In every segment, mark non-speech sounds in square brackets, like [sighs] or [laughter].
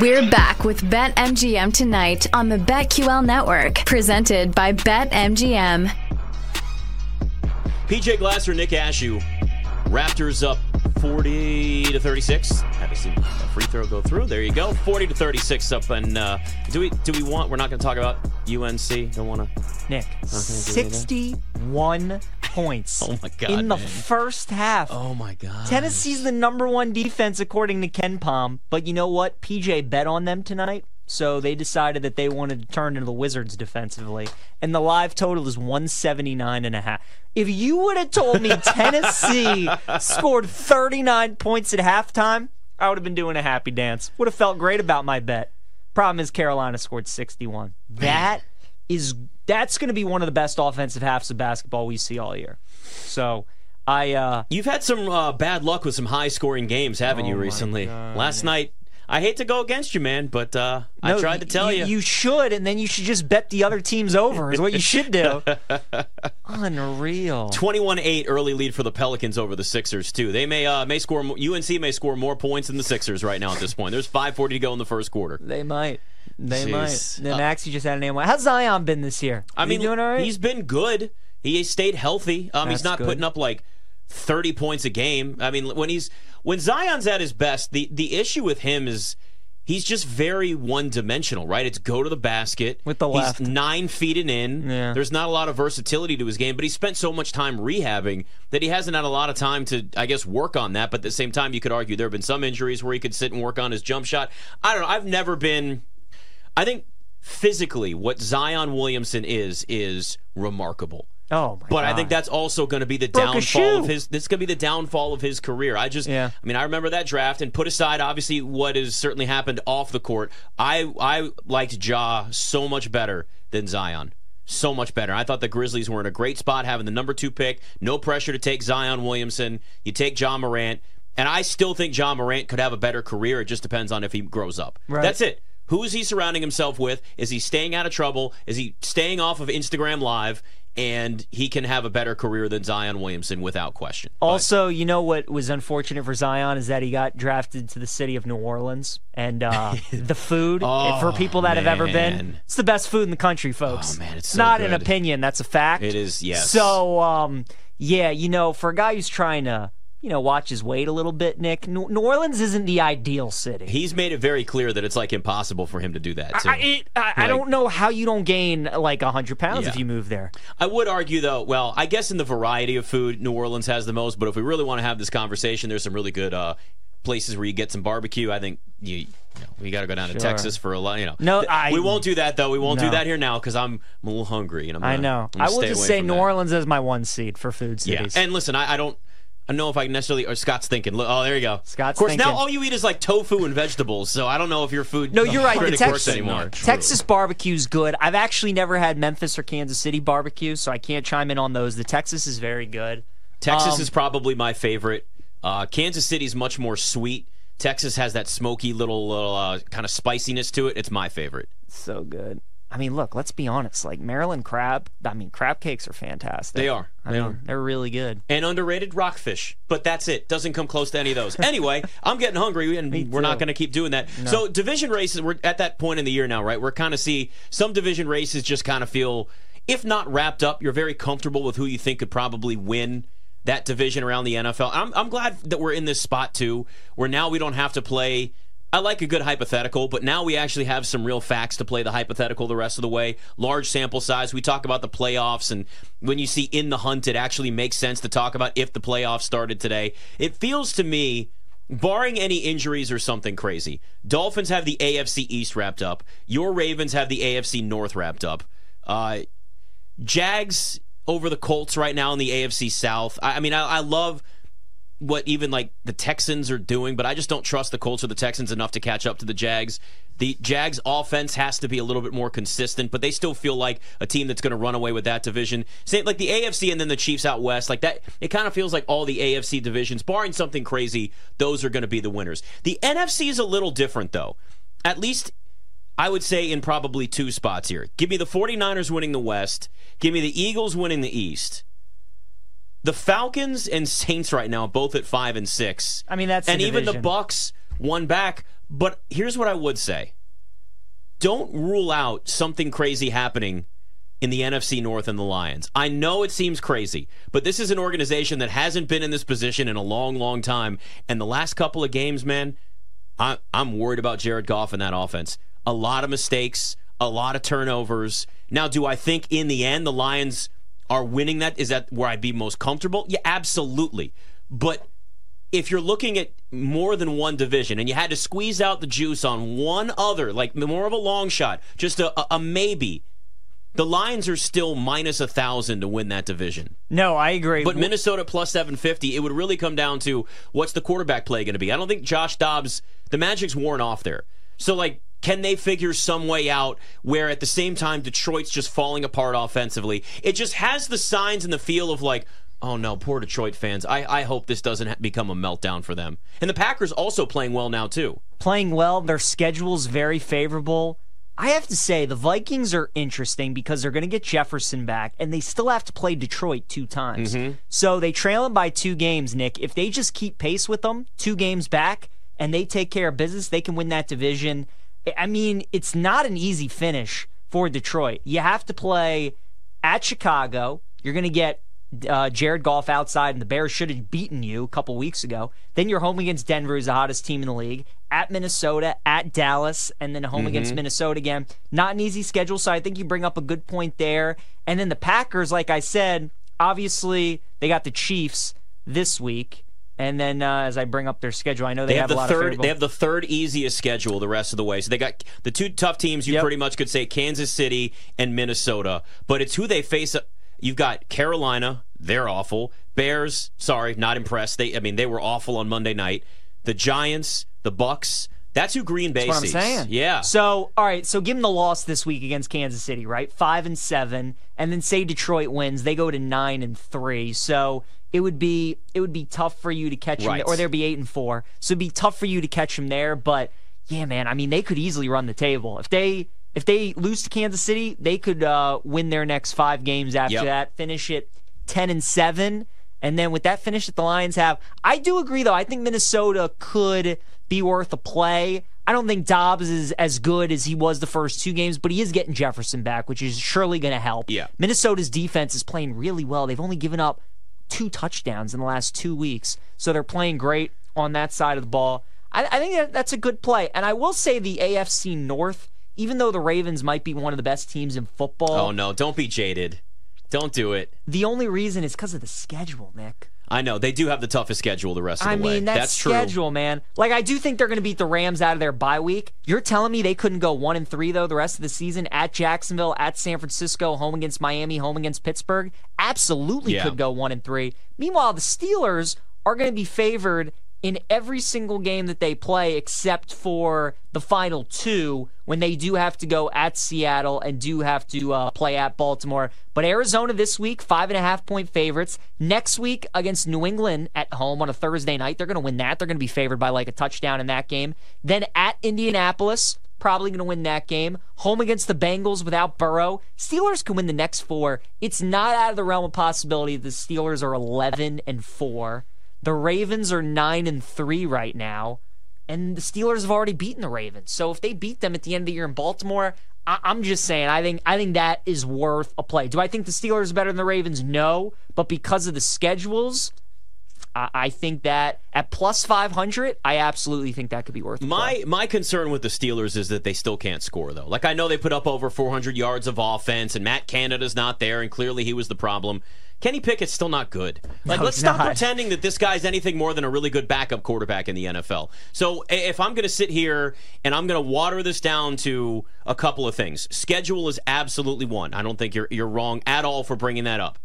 We're back with BetMGM tonight on the BetQL network, presented by BetMGM. PJ Glasser, Nick Ashooh. Raptors up 40 to 36. Have to see a free throw go through. There you go. 40 to 36 up. And uh, do we do we want? We're not going to talk about UNC. Don't want to. Nick, 61 points Oh my god! in the man. first half. oh my god! Tennessee's the number one defense according to KenPom, but you know what? PJ bet on them tonight, so they decided that they wanted to turn into the Wizards defensively, and the live total is 179 and a half. If you would have told me [laughs] Tennessee scored 39 points at halftime, I would have been doing a happy dance. Would have felt great about my bet. Problem is Carolina scored 61. That is that's going to be one of the best offensive halves of basketball we see all year. So, I uh You've had some uh, bad luck with some high scoring games, haven't you, Oh my recently? God, Last night, I hate to go against you, man, but uh, I No, tried to tell you. You should, and then you should just bet the other team's over. Is what you should do. [laughs] Unreal. 21-8 early lead for the Pelicans over the Sixers too. They may uh, may score UNC may score more points than the Sixers right now at this point. There's 5:40 to go in the first quarter. They might. They Jeez. might. Then Uh, Max, you just had an name. How's Zion been this year? I Is mean, he doing all right? he's been good. He stayed healthy. Um, he's not good. putting up like 30 points a game. I mean, when he's when Zion's at his best, the the issue with him is he's just very one dimensional, right? It's go to the basket With the He's left. nine feet and in. Yeah. There's not a lot of versatility to his game, but he spent so much time rehabbing that he hasn't had a lot of time to, I guess, work on that. But at the same time, you could argue there have been some injuries where he could sit and work on his jump shot. I don't know. I've never been. I think physically, what Zion Williamson is is remarkable. oh my But God. I think that's also going to be the Broke downfall of his. This is going to be the downfall of his career. I just, Yeah. I mean, I remember that draft and put aside obviously what has certainly happened off the court. I I liked Ja so much better than Zion. So much better. I thought the Grizzlies were in a great spot having the number two pick. No pressure to take Zion Williamson. You take Ja Morant, and I still think Ja Morant could have a better career. It just depends on if he grows up. Right. That's it. Who is he surrounding himself with? Is he staying out of trouble? Is he staying off of Instagram Live? And he can have a better career than Zion Williamson without question. But- Also, you know what was unfortunate for Zion is that he got drafted to the city of New Orleans, and uh, [laughs] the food Oh, for people that have ever been, it's the best food in the country, folks. Oh, man, it's so not an opinion; that's a fact. It is, yes. So, um, yeah, you know, for a guy who's trying to, you know, watch his weight a little bit, Nick, New, Orleans isn't the ideal city. he's made it very clear that it's like impossible for him to do that. Too. I, it, I, I Like- don't know how you don't gain like hundred pounds if you move there. I would argue, though, well, I guess in the variety of food, New Orleans has the most. But if we really want to have this conversation, there's some really good uh, places where you get some barbecue. I think you, you know, we got to go down to Texas for a lot. You know, No, I- we won't do that though. We won't do that here now because I'm, I'm a little hungry. And I'm I gonna- know. I'm I will just say New that. Orleans is my one seed for food cities. Yeah, and listen, I, I don't. I don't know if I necessarily. Or Scott's thinking. Look, Oh, there you go. Scott's thinking. of course, now all you eat is like tofu and vegetables. So I don't know if your food. No, you're right. The Texas, works anymore. Texas barbecue's good. I've actually never had Memphis or Kansas City barbecue, so I can't chime in on those. The Texas is very good. Texas Um, is probably my favorite. Uh, Kansas City's much more sweet. Texas has that smoky little, little uh, kind of spiciness to it. It's my favorite. So good. I mean, look, let's be honest. Like Maryland crab, I mean, crab cakes are fantastic. They are. I They mean, are. they're really good. And underrated rockfish, but that's it. Doesn't come close to any of those. Anyway, [laughs] I'm getting hungry, and we're not going to keep doing that. So division races, we're at that point in the year now, right? We're kind of see some division races just kind of feel, if not wrapped up, you're very comfortable with who you think could probably win that division around the NFL. I'm, I'm glad that we're in this spot too, where now we don't have to play. I like a good hypothetical, but now we actually have some real facts to play the hypothetical the rest of the way. Large sample size. We talk about the playoffs, and when you see in the hunt, it actually makes sense to talk about if the playoffs started today. It feels to me, barring any injuries or something crazy, Dolphins have the AFC East wrapped up. Your Ravens have the AFC North wrapped up. Uh, Jags over the Colts right now in the AFC South. I, I mean, I, I love what even like the Texans are doing, but I just don't trust the Colts or the Texans enough to catch up to the Jags. The Jags offense has to be a little bit more consistent, but they still feel like a team that's going to run away with that division. Same like the AFC and then the Chiefs out west, like that. It kind of feels like all the AFC divisions, barring something crazy, those are going to be the winners. The NFC is a little different though. At least I would say in probably two spots here. Give me the 49ers winning the West. Give me the Eagles winning the East. The Falcons and Saints right now both at 5 and 6. I mean, that's And the even the. Bucs one back But here's what I would say don't rule out something crazy happening in the NFC North and the Lions. I know it seems crazy, but this is an organization that hasn't been in this position in a long, long time. And the last couple of games, man, I, I'm worried about Jared Goff and that offense. A lot of mistakes, a lot of turnovers. Now, do I think in the end the Lions are winning that? Is that where I'd be most comfortable? Yeah, absolutely. But if you're looking at more than one division and you had to squeeze out the juice on one other, like more of a long shot, just a, a, maybe, the Lions are still minus a thousand to win that division. No, I agree. But Minnesota plus seven fifty, it would really come down to what's the quarterback play going to be. I don't think Josh Dobbs, the magic's worn off there. So like can they figure some way out where at the same time Detroit's just falling apart offensively? It just has the signs and the feel of like, oh no, poor Detroit fans. I, I hope this doesn't become a meltdown for them. And the Packers also playing well now, too. Playing well. Their schedule's very favorable. I have to say, the Vikings are interesting because they're going to get Jefferson back, and they still have to play Detroit two times. Mm-hmm. So they trail them by two games, Nick. If they just keep pace with them, two games back, and they take care of business, they can win that division. I mean, it's not an easy finish for Detroit. You have to play at Chicago. You're going to get uh, Jared Goff outside, and the Bears should have beaten you a couple weeks ago. Then you're home against Denver, who's the hottest team in the league, at Minnesota, at Dallas, and then home mm-hmm. against Minnesota again. Not an easy schedule, so I think you bring up a good point there. And then the Packers, like I said, obviously they got the Chiefs this week. And then uh, as I bring up their schedule, I know they, they have, have, the third. They have the third easiest schedule the rest of the way. So they got the two tough teams. You yep. pretty much could say Kansas City and Minnesota, but it's who they face. You've got Carolina. They're awful. Bears. Sorry, not impressed. They. I mean, they were awful on Monday night. The Giants. The Bucs. That's who Green Bay That's what sees. I'm saying. Yeah. So, all right. So, give them the loss this week against Kansas City, right? Five and seven, and then say Detroit wins, they go to nine and three. So, it would be it would be tough for you to catch right. them, or there'd be eight and four. So, it'd be tough for you to catch them there. But yeah, man. I mean, they could easily run the table if they if they lose to Kansas City, they could uh, win their next five games after yep. that, finish it ten and seven. And then with that finish that the Lions have, I do agree though. I think Minnesota could be worth a play. I don't think Dobbs is as good as he was the first two games, but he is getting Jefferson back, which is surely going to help. Yeah. Minnesota's defense is playing really well. They've only given up two touchdowns in the last two weeks, so they're playing great on that side of the ball. I, I think that's a good play. And I will say the AFC North, even though the Ravens might be one of the best teams in football. Oh, no. Don't be jaded. Don't do it. The only reason is because of the schedule, Nick. I know they do have the toughest schedule the rest of the I way. I mean, that that's schedule, true. man. Like, I do think they're going to beat the Rams out of their bye week. You're telling me they couldn't go one and three though the rest of the season at Jacksonville, at San Francisco, home against Miami, home against Pittsburgh? Absolutely yeah. could go one and three. Meanwhile, the Steelers are going to be favored in every single game that they play except for the final two when they do have to go at Seattle and do have to uh, play at Baltimore. But Arizona this week, five and a half point favorites. Next week against New England at home on a Thursday night, they're going to win that. They're going to be favored by like a touchdown in that game. Then at Indianapolis, probably going to win that game. Home against the Bengals without Burrow. Steelers can win the next four. It's not out of the realm of possibility the Steelers are 11 and 4. The Ravens are 9 and 3 right now, and the Steelers have already beaten the Ravens. So if they beat them at the end of the year in Baltimore, I- am just saying I think I think that is worth a play. Do I think the Steelers are better than the Ravens? No, but because of the schedules, I think that at plus 500, I absolutely think that could be worth My my concern with the Steelers is that they still can't score though. Like I know they put up over 400 yards of offense and Matt Canada's not there and clearly he was the problem. Kenny Pickett's still not good. Like, no, let's stop not. pretending that this guy's anything more than a really good backup quarterback in the NFL. So, if I'm going to sit here and I'm going to water this down to a couple of things, schedule is absolutely one. I don't think you're you're wrong at all for bringing that up,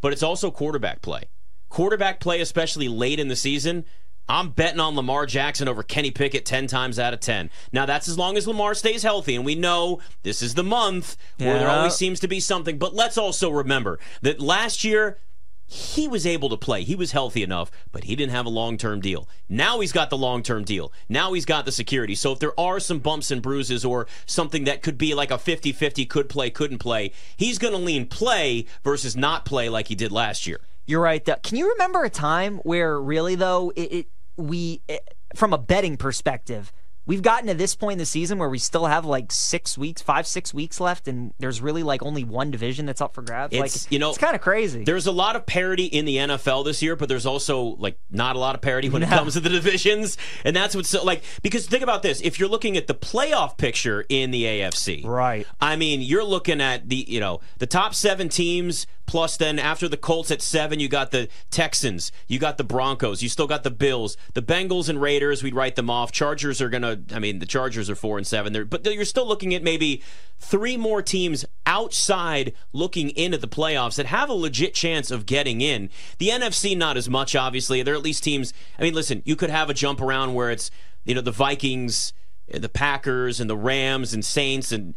but it's also quarterback play. Quarterback play, especially late in the season, I'm betting on Lamar Jackson over Kenny Pickett 10 times out of 10. Now, that's as long as Lamar stays healthy, and we know this is the month yeah. where there always seems to be something. But let's also remember that last year, he was able to play. He was healthy enough, but he didn't have a long term deal. Now he's got the long term deal. Now he's got the security. So if there are some bumps and bruises or something that could be like a 50 50 could play, couldn't play, he's going to lean play versus not play like he did last year. You're right. Can you remember a time where really, though, it, it we, eh, from a betting perspective, we've gotten to this point in the season where we still have like six weeks, five, six weeks left, and there's really like only one division that's up for grabs. It's, like, you know, it's kind of crazy. There's a lot of parity in the NFL this year, but there's also like not a lot of parity when it comes to the divisions, and that's what's so, like because think about this: if you're looking at the playoff picture in the AFC, Right. I mean, you're looking at the you know the top seven teams. Plus, then after the Colts at seven, you got the Texans, you got the Broncos, you still got the Bills, the Bengals and Raiders. We'd write them off. Chargers are gonna. I mean, the Chargers are four and seven. There, but you're still looking at maybe three more teams outside looking into the playoffs that have a legit chance of getting in. The NFC, not as much, obviously. There are at least teams. I mean, listen, you could have a jump around where it's you know the Vikings, the Packers, and the Rams and Saints and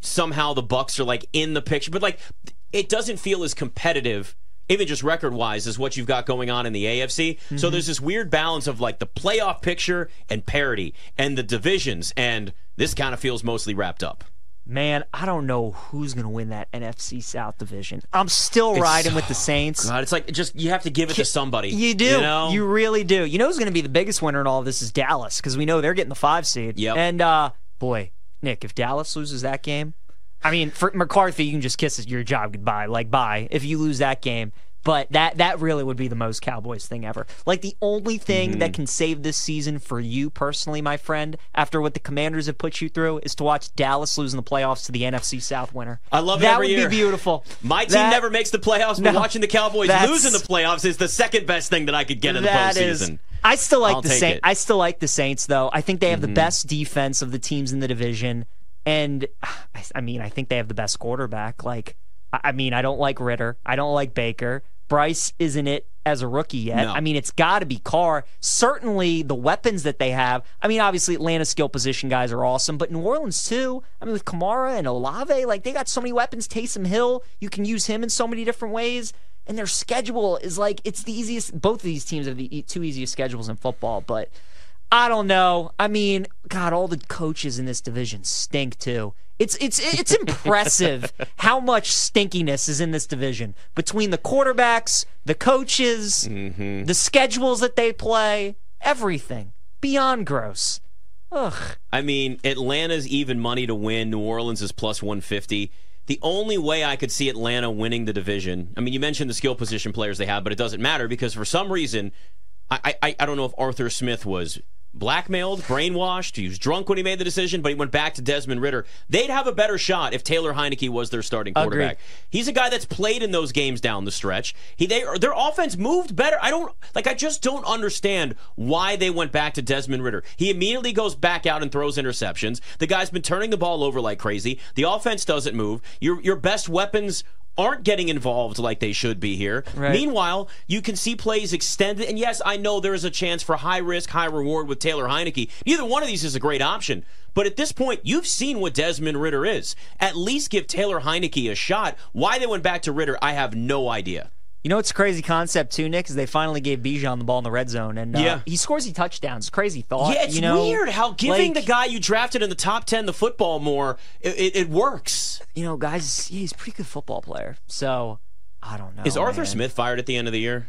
somehow the Bucs are like in the picture, but like it doesn't feel as competitive. Even just record wise, as what you've got going on in the AFC. So there's this weird balance of like the playoff picture and parity and the divisions, and this kind of feels mostly wrapped up. Man, I don't know who's going to win that NFC South division. I'm still riding with the [sighs] Saints. God, it's like just you have to give it to somebody. You do. You know? really do. You know who's going to be the biggest winner in all of this is Dallas because we know they're getting the five seed. Yep. And uh, boy, Nick, if Dallas loses that game, I mean, for McCarthy, you can just kiss your job goodbye. Like, bye if you lose that game. But that that really would be the most Cowboys thing ever. Like the only thing Mm-hmm. that can save this season for you personally, my friend, after what the Commanders have put you through, is to watch Dallas lose in the playoffs to the NFC South winner. I love it that would year. be beautiful. My team That- never makes the playoffs, but No, watching the Cowboys lose in the playoffs is the second best thing that I could get in the postseason. is- I still like I'll the Saints. Mm-hmm. I still like the Saints, though. I think they have the best defense of the teams in the division, and I, mean, I think they have the best quarterback. Like, I, mean, I don't like Ridder. I don't like Baker. Bryce isn't it as a rookie yet. No. I mean, it's got to be Carr. Certainly, the weapons that they have. I mean, obviously, Atlanta's skill position guys are awesome, but New Orleans too. I mean, with Kamara and Olave, like they got so many weapons. Taysom Hill, you can use him in so many different ways. And their schedule is like it's the easiest. Both of these teams have the two easiest schedules in football, but I don't know. I mean, God, all the coaches in this division stink too. It's it's it's impressive [laughs] how much stinkiness is in this division between the quarterbacks, the coaches, mm-hmm. the schedules that they play, everything beyond gross. Ugh. I mean, Atlanta's even money to win. New Orleans is plus 150. The only way I could see Atlanta winning the division, I mean, you mentioned the skill position players they have, but it doesn't matter because for some reason, I, I, I don't know if Arthur Smith was blackmailed, brainwashed, he was drunk when he made the decision, but he went back to Desmond Ridder. They'd have a better shot if Taylor Heinicke was their starting quarterback. Agreed. He's a guy that's played in those games down the stretch. He they their offense moved better. I don't like I just don't understand why they went back to Desmond Ridder. He immediately goes back out and throws interceptions. The guy's been turning the ball over like crazy. The offense doesn't move. Your your best weapons aren't getting involved like they should be here. Right. Meanwhile, you can see plays extended. And yes, I know there is a chance for high risk, high reward with Taylor Heinicke. Neither one of these is a great option. But at this point, you've seen what Desmond Ridder is. At least give Taylor Heinicke a shot. Why they went back to Ridder, I have no idea. You know what's a crazy concept too, Nick? Is they finally gave Bijan the ball in the red zone, and uh, Yeah. he scores he touchdowns. Crazy thought. yeah, it's you know? weird how giving Like, the guy you drafted in the top 10 the football more, it, it, it works. you know, guys, yeah, he's a pretty good football player. So I don't know. Is Arthur man. Smith fired at the end of the year?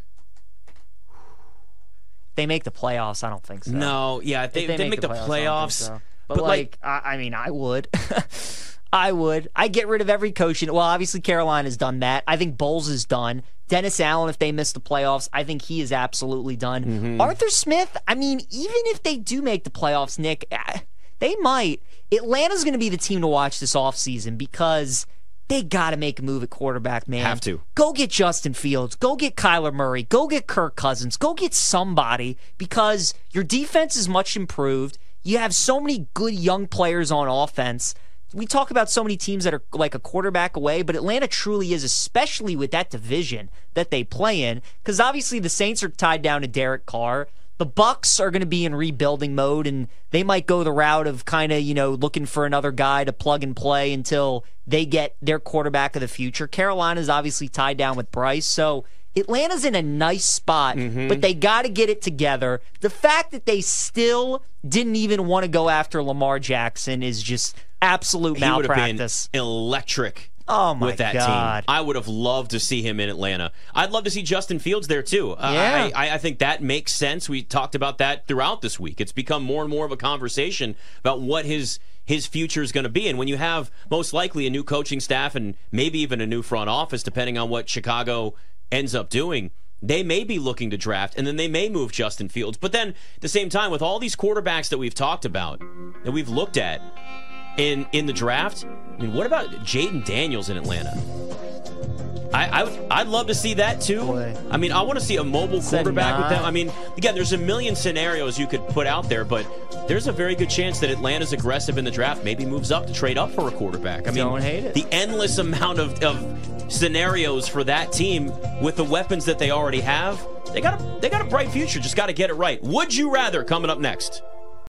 They make the playoffs. I don't think so. No, yeah, If they, they, make the I don't playoffs. so. But, but, like- like, I, I mean, I would. [laughs] I would. I get rid of every coach. In, well, obviously Carolina's done that. I think Bowles is done. Dennis Allen, if they miss the playoffs, I think he is absolutely done. Mm-hmm. Arthur Smith, I mean, even if they do make the playoffs, Nick, eh, they might. Atlanta's going to be the team to watch this offseason because they got to make a move at quarterback, man. Have to. Go get Justin Fields. Go get Kyler Murray. Go get Kirk Cousins. Go get somebody because your defense is much improved. You have so many good young players on offense. We talk about so many teams that are like a quarterback away, but Atlanta truly is, especially with that division that they play in. Because obviously the Saints are tied down to Derek Carr. The Bucs are going to be in rebuilding mode, and they might go the route of kind of you know looking for another guy to plug and play until they get their quarterback of the future. Carolina's obviously tied down with Bryce, so Atlanta's in a nice spot, Mm-hmm. but they got to get it together. The fact that they still didn't even want to go after Lamar Jackson is just absolute he would been malpractice. electric Oh, my with that God. team. I would have loved to see him in Atlanta. I'd love to see Justin Fields there too. Uh, Yeah. I, I think that makes sense. We talked about that throughout this week. It's become more and more of a conversation about what his his future is going to be. And when you have most likely a new coaching staff and maybe even a new front office, depending on what Chicago ends up doing, they may be looking to draft and then they may move Justin Fields. But then at the same time, with all these quarterbacks that we've talked about, that we've looked at in in the draft, I mean, what about Jayden Daniels in Atlanta? I, I would, I'd love to see that too. Boy. I mean, I want to see a mobile Said quarterback with them. I mean, again, there's a million scenarios you could put out there, but there's a very good chance that Atlanta's aggressive in the draft, maybe moves up to trade up for a quarterback. I mean, Don't hate it. the endless amount of, of scenarios for that team with the weapons that they already have. They got a they got a bright future. Just got to get it right. Would you rather coming up next?